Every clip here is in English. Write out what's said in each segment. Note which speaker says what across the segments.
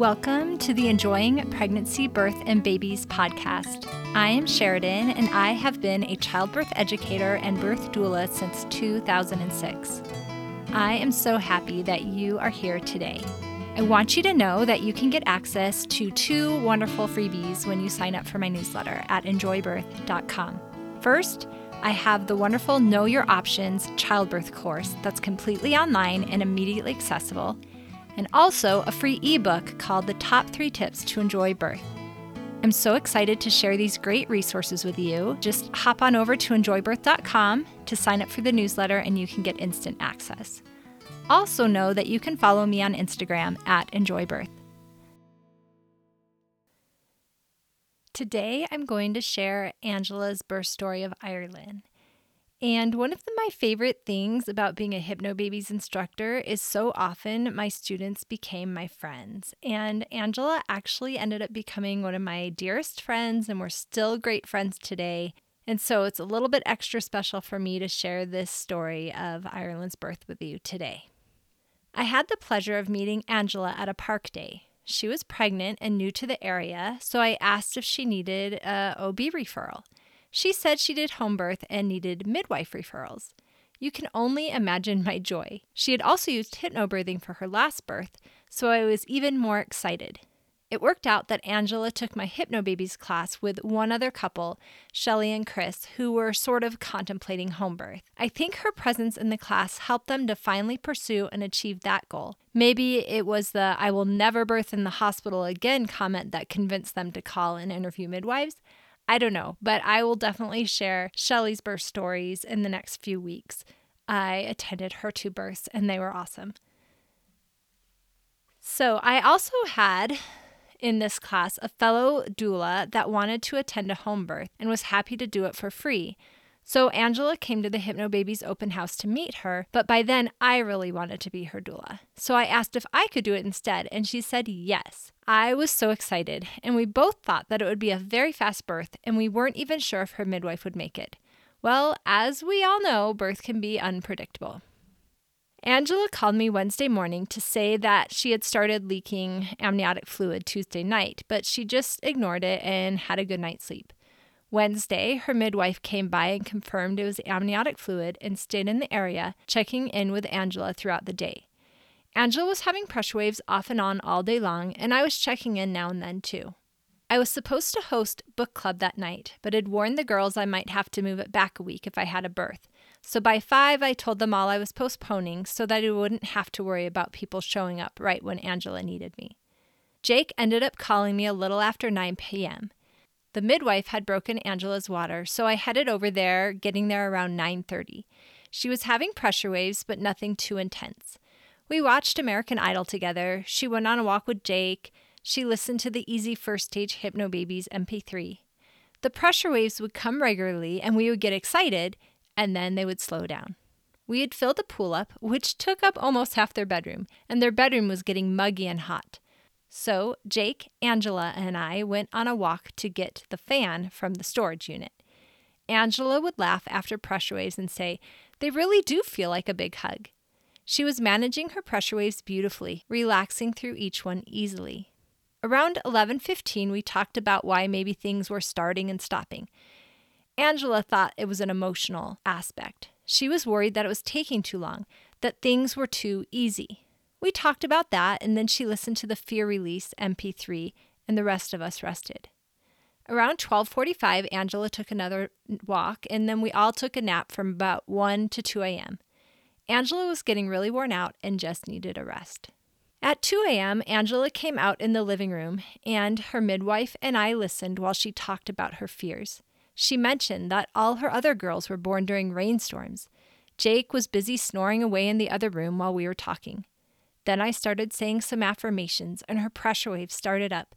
Speaker 1: Welcome to the Enjoying Pregnancy, Birth, and Babies podcast. I am Sheridan, and I have been a childbirth educator and birth doula since 2006. I am so happy that you are here today. I want you to know that you can get access to two wonderful freebies when you sign up for my newsletter at enjoybirth.com. First, I have the wonderful Know Your Options childbirth course that's completely online and immediately accessible and also a free ebook called The Top Three Tips to Enjoy Birth. I'm so excited to share these great resources with you. Just hop on over to enjoybirth.com to sign up for the newsletter and you can get instant access. Also, know that you can follow me on Instagram at enjoybirth. Today, I'm going to share Angela's birth story of Ireland. And one of the, my favorite things about being a Hypnobabies instructor is so often my students became my friends. And Angela actually ended up becoming one of my dearest friends, and we're still great friends today. And so it's a little bit extra special for me to share this story of Ireland's birth with you today. I had the pleasure of meeting Angela at a park day. She was pregnant and new to the area, so I asked if she needed a OB referral. She said she did home birth and needed midwife referrals. You can only imagine my joy. She had also used hypnobirthing for her last birth, so I was even more excited. It worked out that Angela took my Hypnobabies class with one other couple, Shelly and Chris, who were sort of contemplating home birth. I think her presence in the class helped them to finally pursue and achieve that goal. Maybe it was the I will never birth in the hospital again comment that convinced them to call and interview midwives. I don't know, but I will definitely share Shelly's birth stories in the next few weeks. I attended her two births and they were awesome. So, I also had in this class a fellow doula that wanted to attend a home birth and was happy to do it for free. So Angela came to the Hypnobabies open house to meet her, but by then I really wanted to be her doula. So I asked if I could do it instead, and she said yes. I was so excited, and we both thought that it would be a very fast birth, and we weren't even sure if her midwife would make it. Well, as we all know, birth can be unpredictable. Angela called me Wednesday morning to say that she had started leaking amniotic fluid Tuesday night, but she just ignored it and had a good night's sleep. Wednesday, her midwife came by and confirmed it was amniotic fluid and stayed in the area, checking in with Angela throughout the day. Angela was having pressure waves off and on all day long, and I was checking in now and then too. I was supposed to host book club that night, but had warned the girls I might have to move it back a week if I had a birth. So by five, I told them all I was postponing so that I wouldn't have to worry about people showing up right when Angela needed me. Jake ended up calling me a little after 9 p.m. The midwife had broken Angela's water, so I headed over there, getting there around 9:30. She was having pressure waves, but nothing too intense. We watched American Idol together. She went on a walk with Jake. She listened to the Easy First Stage Hypnobabies MP3. The pressure waves would come regularly and we would get excited, and then they would slow down. We had filled the pool up, which took up almost half their bedroom, and their bedroom was getting muggy and hot. So Jake, Angela, and I went on a walk to get the fan from the storage unit. Angela would laugh after pressure waves and say, They really do feel like a big hug. She was managing her pressure waves beautifully, relaxing through each one easily. Around 11:15 we talked about why maybe things were starting and stopping. Angela thought it was an emotional aspect. She was worried that it was taking too long, that things were too easy. We talked about that, and then she listened to the Fear Release MP3, and the rest of us rested. Around 12:45, Angela took another walk, and then we all took a nap from about 1 to 2 a.m. Angela was getting really worn out and just needed a rest. At 2 a.m., Angela came out in the living room, and her midwife and I listened while she talked about her fears. She mentioned that all her other girls were born during rainstorms. Jake was busy snoring away in the other room while we were talking. Then I started saying some affirmations, and her pressure waves started up.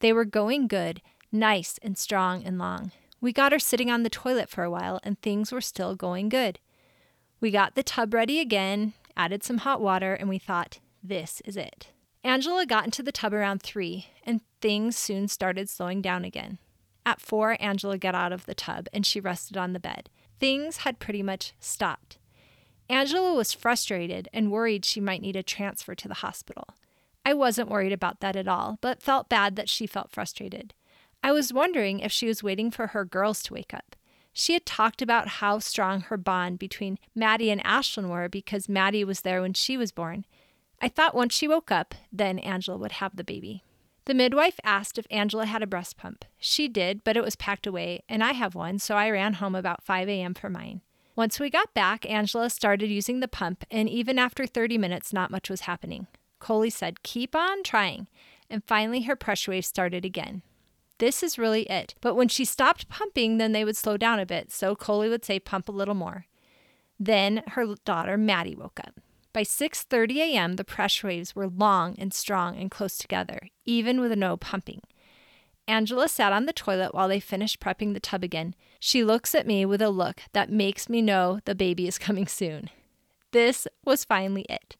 Speaker 1: They were going good, nice and strong and long. We got her sitting on the toilet for a while, and things were still going good. We got the tub ready again, added some hot water, and we thought, this is it. Angela got into the tub around three, and things soon started slowing down again. At four, Angela got out of the tub and she rested on the bed. Things had pretty much stopped. Angela was frustrated and worried she might need a transfer to the hospital. I wasn't worried about that at all, but felt bad that she felt frustrated. I was wondering if she was waiting for her girls to wake up. She had talked about how strong her bond between Maddie and Ashlyn were because Maddie was there when she was born. I thought once she woke up, then Angela would have the baby. The midwife asked if Angela had a breast pump. She did, but it was packed away, and I have one, so I ran home about 5 a.m. for mine. Once we got back, Angela started using the pump, and even after 30 minutes, not much was happening. Coley said, Keep on trying. And finally, her pressure wave started again. This is really it. But when she stopped pumping, then they would slow down a bit, so Coley would say, Pump a little more. Then her daughter, Maddie, woke up. By 6:30 a.m., the pressure waves were long and strong and close together, even with no pumping. Angela sat on the toilet while they finished prepping the tub again. She looks at me with a look that makes me know the baby is coming soon. This was finally it.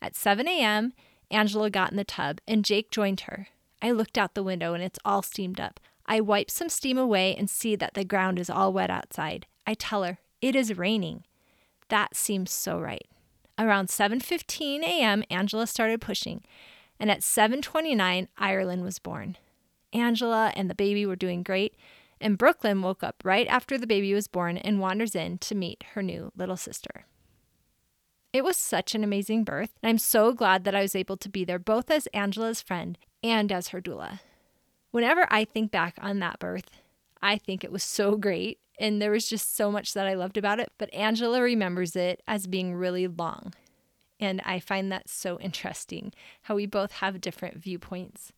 Speaker 1: At 7 a.m., Angela got in the tub and Jake joined her. I looked out the window and it's all steamed up. I wipe some steam away and see that the ground is all wet outside. I tell her, "It is raining." That seems so right. Around 7:15 a.m., Angela started pushing, and at 7:29, Ireland was born. Angela and the baby were doing great, and Brooklyn woke up right after the baby was born and wanders in to meet her new little sister. It was such an amazing birth, and I'm so glad that I was able to be there both as Angela's friend and as her doula. Whenever I think back on that birth, I think it was so great and there was just so much that I loved about it. But Angela remembers it as being really long. And I find that so interesting how we both have different viewpoints.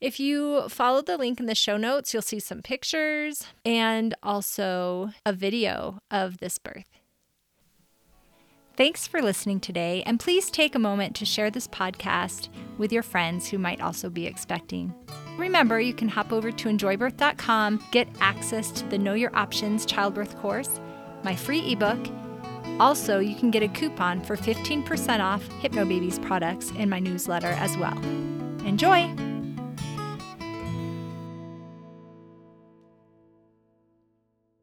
Speaker 1: If you follow the link in the show notes, you'll see some pictures and also a video of this birth. Thanks for listening today, and please take a moment to share this podcast with your friends who might also be expecting. Remember, you can hop over to enjoybirth.com, get access to the Know Your Options childbirth course, my free ebook. Also, you can get a coupon for 15% off Hypnobabies products in my newsletter as well. Enjoy!